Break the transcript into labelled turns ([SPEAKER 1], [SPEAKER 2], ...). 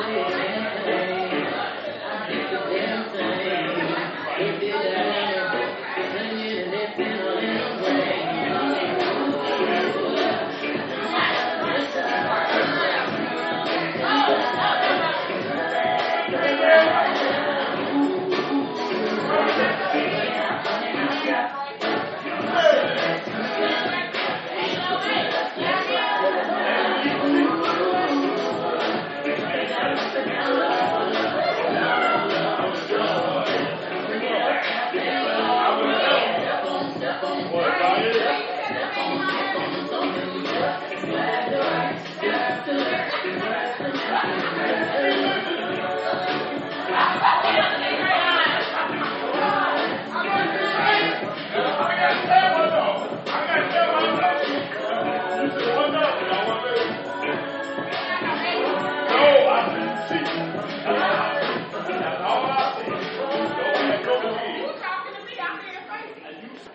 [SPEAKER 1] Amen. Hello.